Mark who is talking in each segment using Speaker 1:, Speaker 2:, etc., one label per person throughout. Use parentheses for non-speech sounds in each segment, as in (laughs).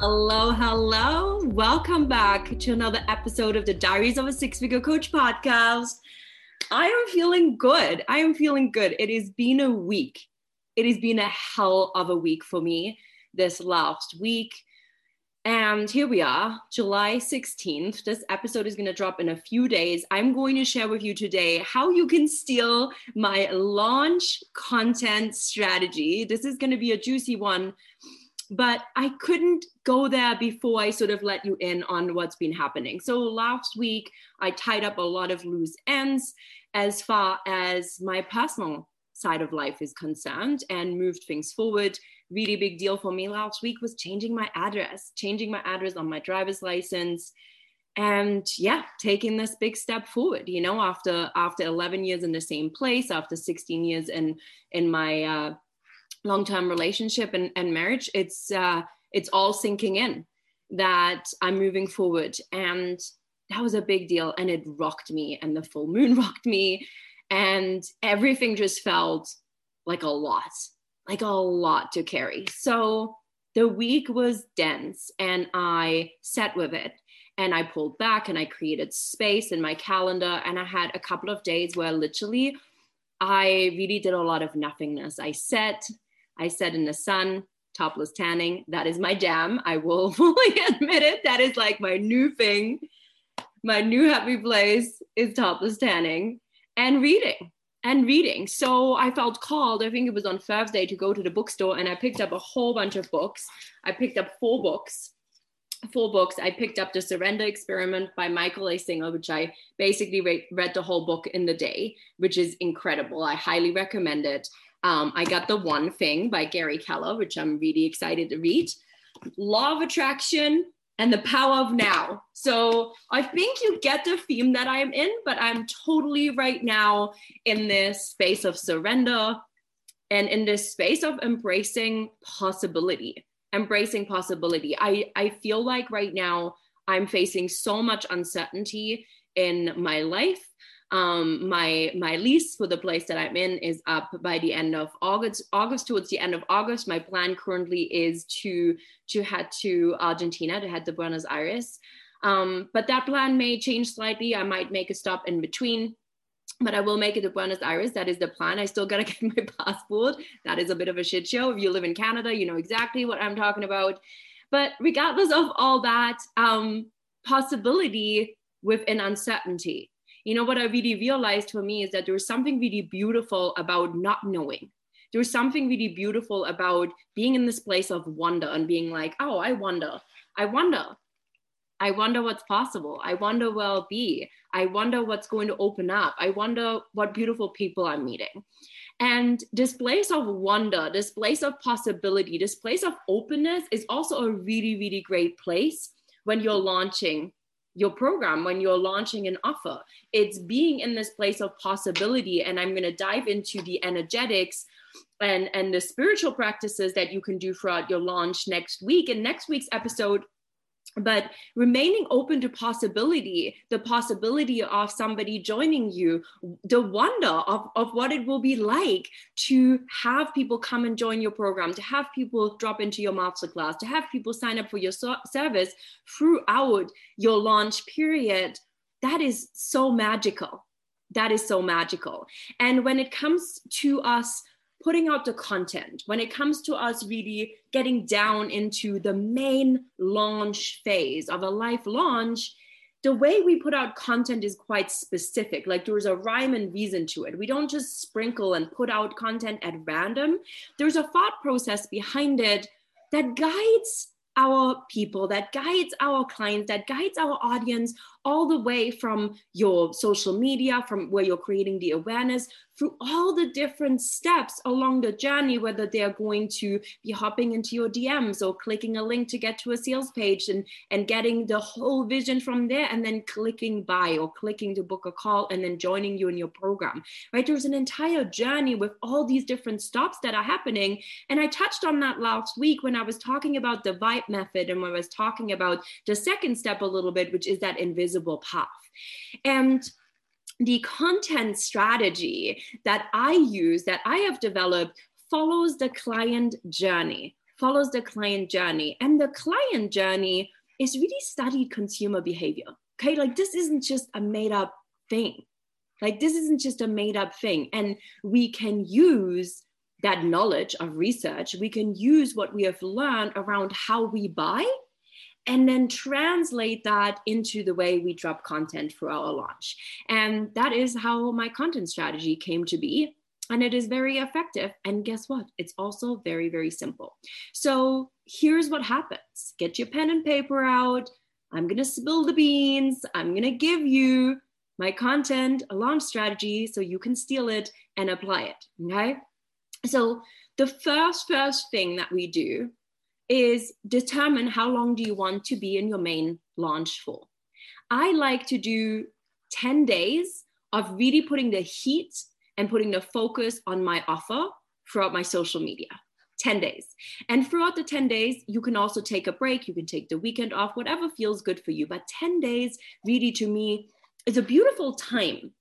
Speaker 1: Hello, hello. Welcome back to another episode of the Diaries of a Six Figure Coach podcast. I am feeling good. I am feeling good. It has been a week it has been a hell of a week for me this last week. And here we are, July 16th. This episode is going to drop in a few days. I'm going to share with you today how you can steal my launch content strategy. This is going to be a juicy one, but I couldn't go there before I sort of let you in on what's been happening. So last week, I tied up a lot of loose ends as far as my personal side of life is concerned and moved things forward. Really big deal for me last week was changing my address, changing my address on my driver's license and yeah taking this big step forward you know after after 11 years in the same place after 16 years in in my uh, long-term relationship and, and marriage it's uh, it's all sinking in that i'm moving forward and that was a big deal and it rocked me and the full moon (laughs) rocked me and everything just felt like a lot, like a lot to carry. So the week was dense and I sat with it and I pulled back and I created space in my calendar. And I had a couple of days where literally I really did a lot of nothingness. I sat, I said in the sun, topless tanning. That is my jam. I will (laughs) fully admit it. That is like my new thing. My new happy place is topless tanning and reading and reading. So I felt called, I think it was on Thursday, to go to the bookstore and I picked up a whole bunch of books. I picked up four books. Four books. I picked up The Surrender Experiment by Michael A. Singer, which I basically read, read the whole book in the day, which is incredible. I highly recommend it. Um, I got The One Thing by Gary Keller, which I'm really excited to read. Law of Attraction and the power of now. So I think you get the theme that I'm in, but I'm totally right now in this space of surrender and in this space of embracing possibility. Embracing possibility. I, I feel like right now I'm facing so much uncertainty in my life um, my my lease for the place that I'm in is up by the end of August. August towards the end of August, my plan currently is to to head to Argentina to head to Buenos Aires. Um, but that plan may change slightly. I might make a stop in between, but I will make it to Buenos Aires. That is the plan. I still gotta (laughs) get my passport. That is a bit of a shit show. If you live in Canada, you know exactly what I'm talking about. But regardless of all that, um, possibility within uncertainty you know what i really realized for me is that there's something really beautiful about not knowing. There's something really beautiful about being in this place of wonder and being like oh i wonder. I wonder. I wonder what's possible. I wonder where i'll be. I wonder what's going to open up. I wonder what beautiful people i'm meeting. And this place of wonder this place of possibility this place of openness is also a really really great place when you're launching your program when you're launching an offer. It's being in this place of possibility. And I'm going to dive into the energetics and, and the spiritual practices that you can do throughout your launch next week. In next week's episode, but remaining open to possibility the possibility of somebody joining you the wonder of, of what it will be like to have people come and join your program to have people drop into your masterclass to have people sign up for your so- service throughout your launch period that is so magical. That is so magical. And when it comes to us putting out the content, when it comes to us really getting down into the main launch phase of a life launch, the way we put out content is quite specific. Like there's a rhyme and reason to it. We don't just sprinkle and put out content at random. There's a thought process behind it that guides our people, that guides our clients, that guides our audience all the way from your social media, from where you're creating the awareness, through all the different steps along the journey, whether they're going to be hopping into your DMs or clicking a link to get to a sales page and, and getting the whole vision from there, and then clicking buy or clicking to book a call and then joining you in your program, right? There's an entire journey with all these different stops that are happening. And I touched on that last week when I was talking about the vibe method and when I was talking about the second step a little bit, which is that invisible path. And the content strategy that I use, that I have developed, follows the client journey, follows the client journey. And the client journey is really studied consumer behavior. Okay, like this isn't just a made up thing. Like this isn't just a made up thing. And we can use that knowledge of research, we can use what we have learned around how we buy and then translate that into the way we drop content for our launch. And that is how my content strategy came to be. And it is very effective. And guess what? It's also very, very simple. So here's what happens get your pen and paper out. I'm going to spill the beans. I'm going to give you my content, a launch strategy, so you can steal it and apply it. Okay. So the first, first thing that we do is determine how long do you want to be in your main launch for. I like to do 10 days of really putting the heat and putting the focus on my offer throughout my social media. 10 days. And throughout the 10 days, you can also take a break, you can take the weekend off, whatever feels good for you. But 10 days really to me is a beautiful time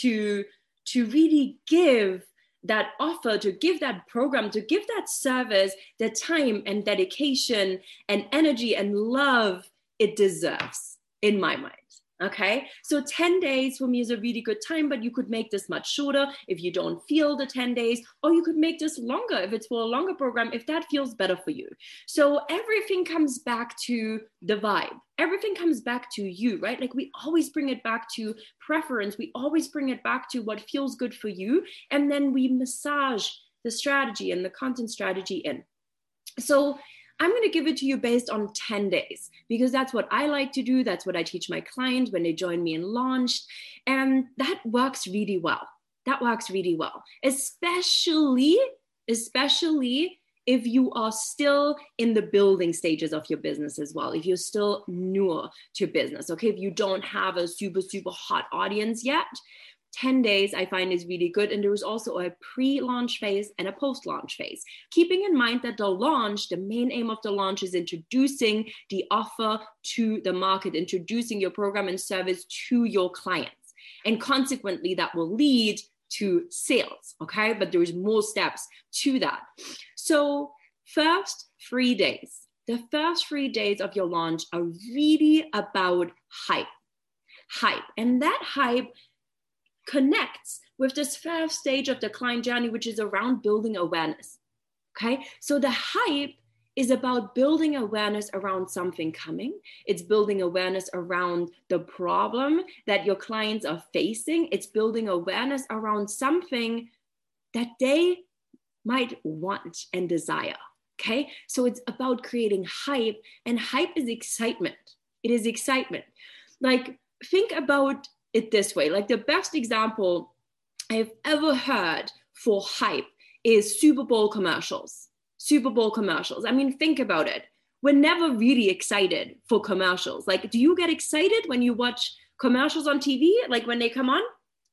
Speaker 1: to to really give that offer, to give that program, to give that service the time and dedication and energy and love it deserves, in my mind. Okay, so 10 days for me is a really good time, but you could make this much shorter if you don't feel the 10 days, or you could make this longer if it's for a longer program, if that feels better for you. So everything comes back to the vibe, everything comes back to you, right? Like we always bring it back to preference, we always bring it back to what feels good for you, and then we massage the strategy and the content strategy in. So I'm going to give it to you based on 10 days because that's what I like to do. That's what I teach my clients when they join me in launch. And that works really well. That works really well, especially, especially if you are still in the building stages of your business as well, if you're still newer to business, okay, if you don't have a super, super hot audience yet, 10 days I find is really good. And there is also a pre launch phase and a post launch phase. Keeping in mind that the launch, the main aim of the launch is introducing the offer to the market, introducing your program and service to your clients. And consequently, that will lead to sales. Okay. But there's more steps to that. So, first three days, the first three days of your launch are really about hype. Hype. And that hype connects with this first stage of the client journey, which is around building awareness. Okay, so the hype is about building awareness around something coming. It's building awareness around the problem that your clients are facing. It's building awareness around something that they might want and desire. Okay, so it's about creating hype, and hype is excitement. It is excitement. Like, think about it this way like the best example I've ever heard for hype is Super Bowl commercials. Super Bowl commercials. I mean, think about it. We're never really excited for commercials. Like, do you get excited when you watch commercials on TV? Like when they come on?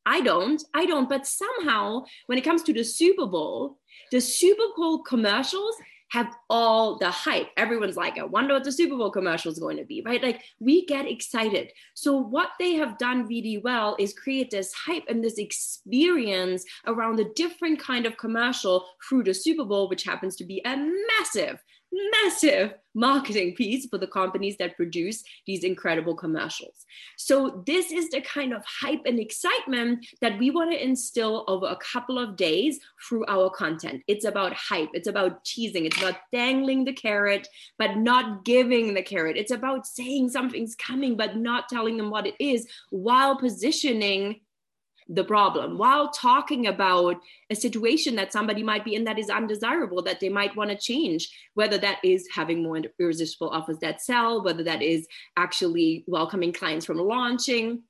Speaker 1: I don't. I don't. But somehow, when it comes to the Super Bowl, the Super Bowl commercials have all the hype. Everyone's like, I wonder what the Super Bowl commercial is going to be, right? Like we get excited. So what they have done really well is create this hype and this experience around a different kind of commercial through the Super Bowl, which happens to be a massive massive marketing piece for the companies that produce these incredible commercials. So, this is the kind of hype and excitement that we want to instill over a couple of days through our content. It's about hype, it's about teasing, it's about dangling the carrot, but not giving the carrot. It's about saying something's coming, but not telling them what it is while positioning the problem while talking about a situation that somebody might be in that is undesirable that they might want to change whether that is having more irresistible offers that sell whether that is actually welcoming clients from launching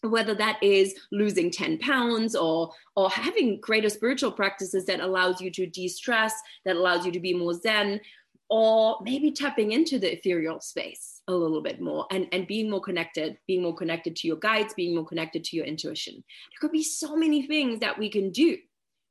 Speaker 1: whether that is losing 10 pounds or or having greater spiritual practices that allows you to de-stress that allows you to be more zen or maybe tapping into the ethereal space a little bit more and, and being more connected, being more connected to your guides, being more connected to your intuition. There could be so many things that we can do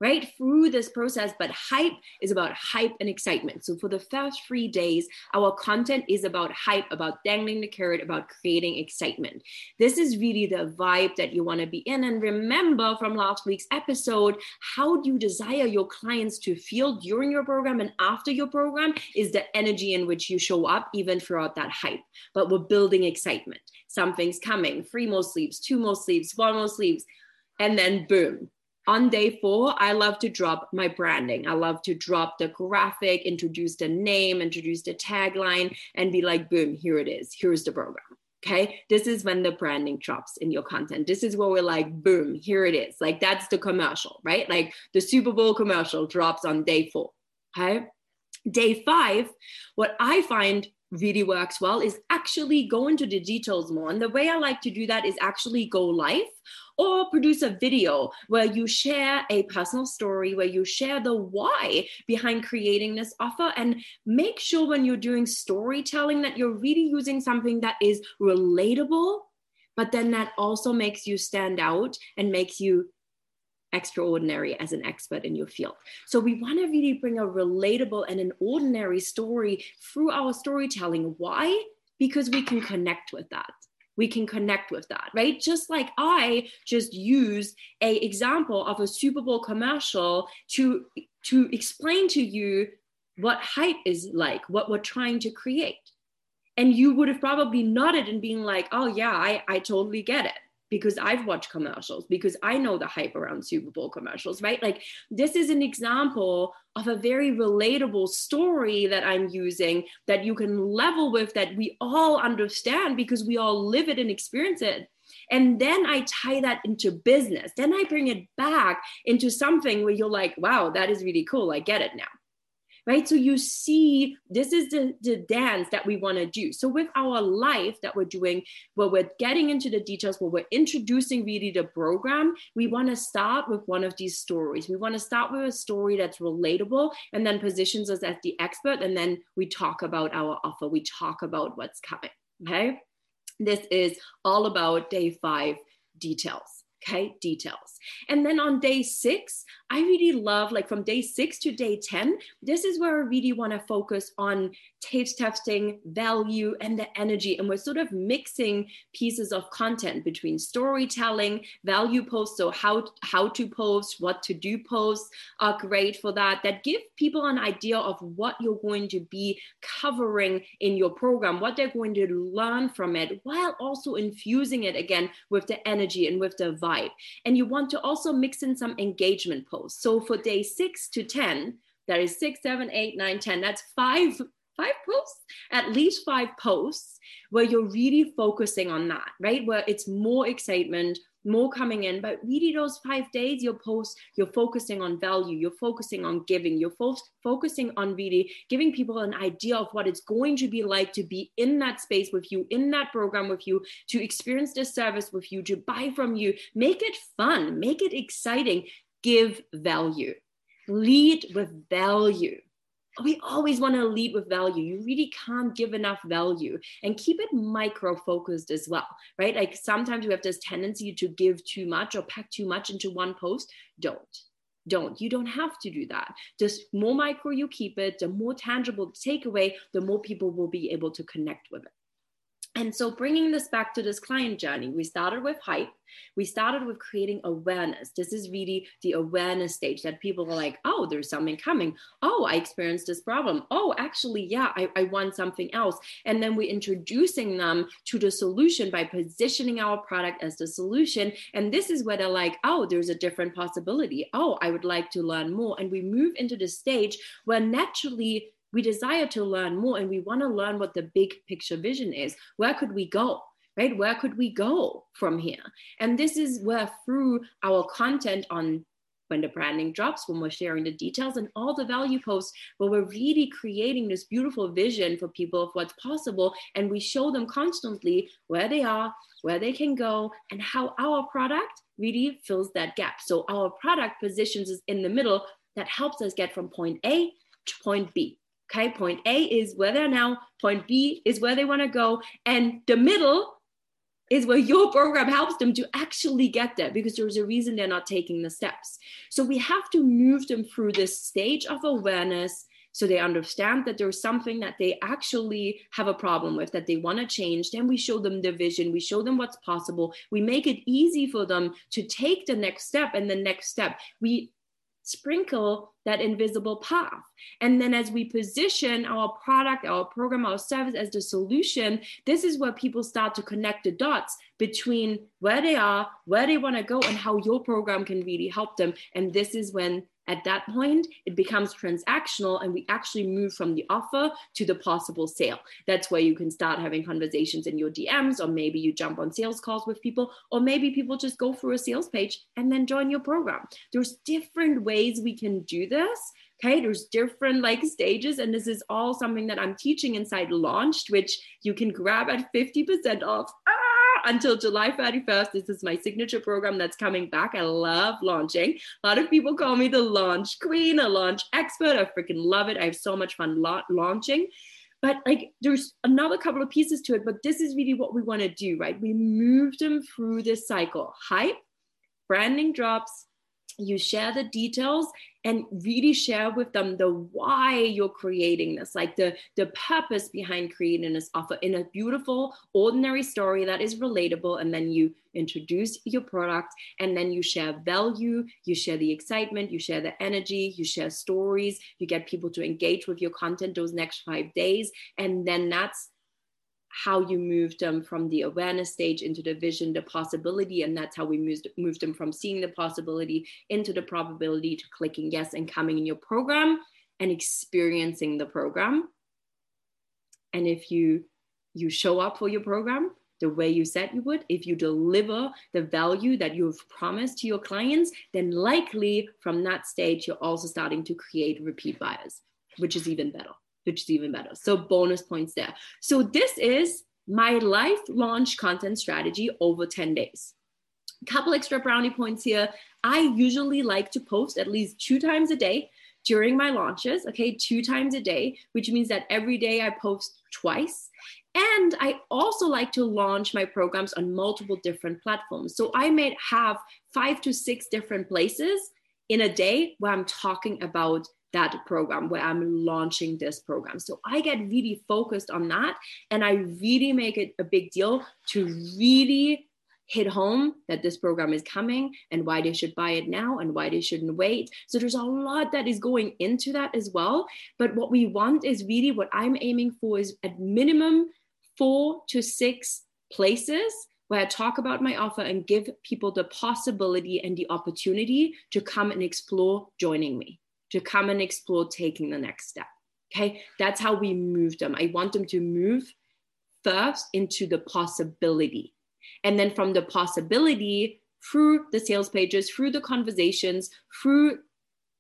Speaker 1: right through this process but hype is about hype and excitement. So for the first three days our content is about hype about dangling the carrot about creating excitement. This is really the vibe that you want to be in. And remember from last week's episode how do you desire your clients to feel during your program and after your program is the energy in which you show up even throughout that hype. But we're building excitement. Something's coming three more sleeps, two more sleeps, one more sleeps. and then boom on day four, I love to drop my branding. I love to drop the graphic, introduce the name, introduce the tagline, and be like, boom, here it is. Here's the program. Okay. This is when the branding drops in your content. This is where we're like, boom, here it is. Like that's the commercial, right? Like the Super Bowl commercial drops on day four. Okay. Day five, what I find really works well is actually go into the details more. And the way I like to do that is actually go live or produce a video where you share a personal story, where you share the why behind creating this offer. And make sure when you're doing storytelling that you're really using something that is relatable, but then that also makes you stand out and makes you extraordinary as an expert in your field. So we want to really bring a relatable and an ordinary story through our storytelling. Why? Because we can connect with that. We can connect with that, right? Just like I just used a example of a Super Bowl commercial to to explain to you what hype is like, what we're trying to create. And you would have probably nodded and being like, oh yeah, I, I totally get it because I've watched commercials, because I know the hype around Super Bowl commercials, right? Like, this is an example of a very relatable story that I'm using that you can level with, that we all understand because we all live it and experience it. And then I tie that into business. Then I bring it back into something where you're like, wow, that is really cool. I get it now right? So you see, this is the, the dance that we want to do. So with our life that we're doing, where we're getting into the details, where we're introducing really the program, we want to start with one of these stories. We want to start with a story that's relatable and then positions us as the expert. And then we talk about our offer, we talk about what's coming. Okay. This is all about day five details okay details and then on day six i really love like from day six to day 10 this is where i really want to focus on taste testing value and the energy and we're sort of mixing pieces of content between storytelling value posts so how how to post what to do posts are great for that that give people an idea of what you're going to be covering in your program what they're going to learn from it while also infusing it again with the energy and with the vibe vibe. And you want to also mix in some engagement posts. So for day six to 10, that is six, seven, eight, nine, 10, that's five five posts, at least five posts where you're really focusing on that, right? Where it's more excitement, more coming in. But really those five days your post you're focusing on value you're focusing on giving you're fo- focusing on really giving people an idea of what it's going to be like to be in that space with you in that program with you to experience this service with you to buy from you. Make it fun make it exciting give value lead with value we always want to lead with value. You really can't give enough value and keep it micro focused as well, right? Like sometimes you have this tendency to give too much or pack too much into one post. Don't. Don't. You don't have to do that. Just more micro you keep it, the more tangible the takeaway, the more people will be able to connect with it. And so, bringing this back to this client journey, we started with hype. We started with creating awareness. This is really the awareness stage that people are like, oh, there's something coming. Oh, I experienced this problem. Oh, actually, yeah, I, I want something else. And then we're introducing them to the solution by positioning our product as the solution. And this is where they're like, oh, there's a different possibility. Oh, I would like to learn more. And we move into the stage where naturally we desire to learn more and we want to learn what the big picture vision is. Where could we go? Right? Where could we go from here? And this is where, through our content on when the branding drops, when we're sharing the details and all the value posts, where we're really creating this beautiful vision for people of what's possible. And we show them constantly where they are, where they can go, and how our product really fills that gap. So our product positions us in the middle that helps us get from point A to point B. Okay, point A is where they're now, point B is where they want to go, and the middle is where (laughs) your program helps them to actually get there because there's a reason they're not taking the steps. So we have to move them through this stage of awareness so they understand that there's something that they actually have a problem with that they want to change then we show them the vision we show them what's possible we make it easy for them to take the next step and the next step we sprinkle that invisible path. And then as we position our product, our program, our service as the solution, this is where people start to connect the dots between where they are, where they want to go, and how your program can really help them. And this is when at that point, it becomes transactional and we actually move from the offer to the possible sale. That's where you can start having conversations in your DMs, or maybe you jump on sales calls with people, or maybe people just go through a sales page and then join your program. There's different ways we can do this. Okay, there's different like stages, and this is all something that I'm teaching inside Launched, which you can grab at 50% off. Until July 31st. This is my signature program that's coming back. I love launching. A lot of people call me the launch queen, a launch expert. I freaking love it. I have so much fun la- launching. But like there's another couple of pieces to it, but this is really what we want to do, right? We move them through this cycle. Hype, branding drops, you share the details and really share with them the why you're creating this like the the purpose behind creating this offer in a beautiful ordinary story that is relatable and then you introduce your product and then you share value you share the excitement you share the energy you share stories you get people to engage with your content those next 5 days and then that's how you moved them from the awareness stage into the vision, the possibility. And that's how we moved, moved them from seeing the possibility into the probability to clicking yes and coming in your program and experiencing the program. And if you you show up for your program the way you said you would, if you deliver the value that you've promised to your clients, then likely from that stage, you're also starting to create repeat buyers, which is even better which is even better. So bonus points there. So this is my life launch content strategy over 10 days. Couple extra brownie points here. I usually like to post at least two times a day during my launches, okay, two times a day, which means that every day I post twice. And I also like to launch my programs on multiple different platforms. So I may have five to six different places in a day where I'm talking about that program where I'm launching this program. So I get really focused on that and I really make it a big deal to really hit home that this program is coming and why they should buy it now and why they shouldn't wait. So there's a lot that is going into that as well. But what we want is really what I'm aiming for is at minimum four to six places where I talk about my offer and give people the possibility and the opportunity to come and explore joining me to come and explore taking the next step. Okay, that's how we move them. I want them to move first into the possibility. And then from the possibility, through the sales pages, through the conversations, through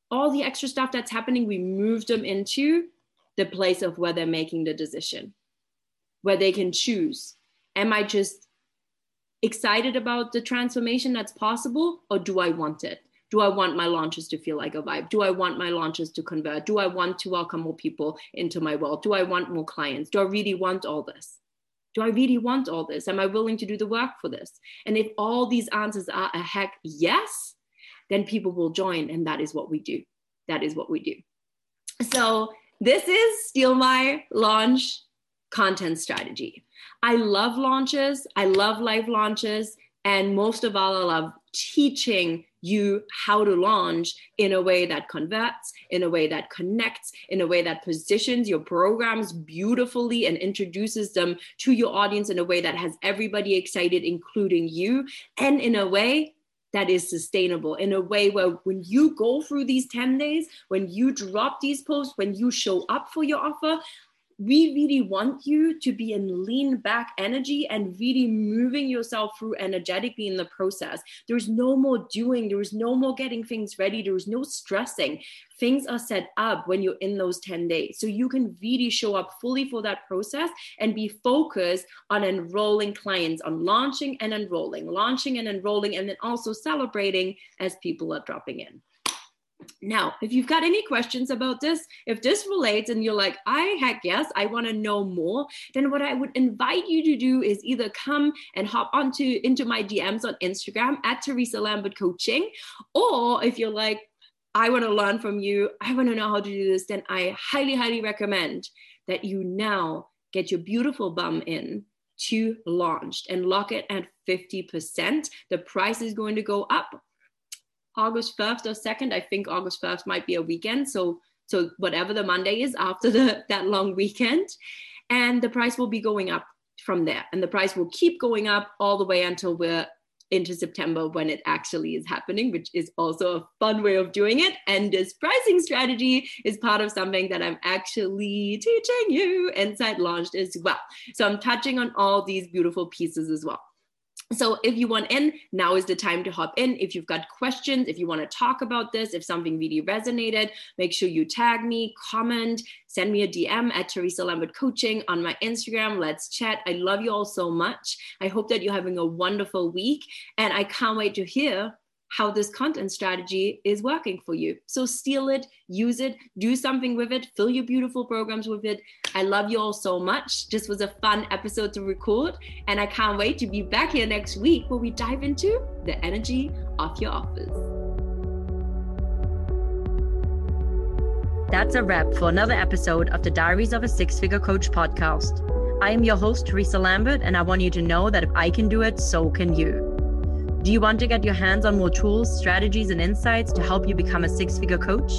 Speaker 1: all the extra stuff that's happening, we move them into the place of where they're making the decision, where they can choose. Am I just excited about the transformation that's possible, or do I want it? Do I want my launches to feel like a vibe? Do I want my launches to convert? Do I want to welcome more people into my world? Do I want more clients? Do I really want all this? Do I really want all this? Am I willing to do the work for this? And if all these answers are a heck yes, then people will join. And that is what we do. That is what we do. So this is Steal My Launch content strategy. I love launches, I love live launches, and most of all, I love teaching you how to launch in a way that converts, in a way that connects, in a way that positions your programs beautifully and introduces them to your audience in a way that has everybody excited, including you, and in a way that is sustainable in a way where when you go through these 10 days, when you drop these posts, when you show up for your offer, we really want you to be in lean back energy and really moving yourself through energetically in the process. There's no more doing, there's no more getting things ready, there's no stressing. Things are set up when you're in those 10 days. So you can really show up fully for that process and be focused on enrolling clients, on launching and enrolling, launching and enrolling, and then also celebrating as people are dropping in. Now, if you've got any questions about this, if this relates and you're like, I heck yes, I want to know more, then what I would invite you to do is either come and hop onto into my DMs on Instagram at Theresa Lambert Coaching, or if you're like, I want to learn from you, I want to know how to do this, then I highly, highly recommend that you now get your beautiful bum in to launched and lock it at 50%. The price is going to go up August 1st or 2nd. I think August 1st might be a weekend. So so whatever the Monday is after the (laughs) that long weekend. And the price will be going up from there. And the price will keep going up all the way until we're into September when it actually is happening, which is also a fun way of doing it. And this pricing strategy is part of something that I'm actually teaching you inside launched as well. So I'm touching on all these beautiful pieces as well. So if you want in, now is the time to hop in. If you've got questions, if you want to talk about this, if something really resonated, make sure you tag me, comment, send me a DM at Theresa Lambert Coaching on my Instagram. Let's chat. I love you all so much. I hope that you're having a wonderful week. And I can't wait to hear how this content strategy is working for you. So steal it, use it, do something with it, fill your beautiful programs with it. I love you all so much. This was a fun episode to record, and I can't wait to be back here next week where we dive into the energy of your office. That's a wrap for another episode of the Diaries of a Six Figure Coach podcast. I am your host, Theresa Lambert, and I want you to know that if I can do it, so can you. Do you want to get your hands on more tools, strategies, and insights to help you become a six figure coach?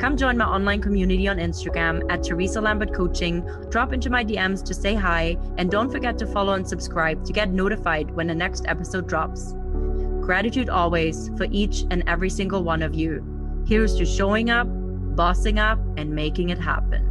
Speaker 1: Come join my online community on Instagram at Theresa Lambert Coaching. Drop into my DMs to say hi, and don't forget to follow and subscribe to get notified when the next episode drops. Gratitude always for each and every single one of you. Here's to showing up, bossing up, and making it happen.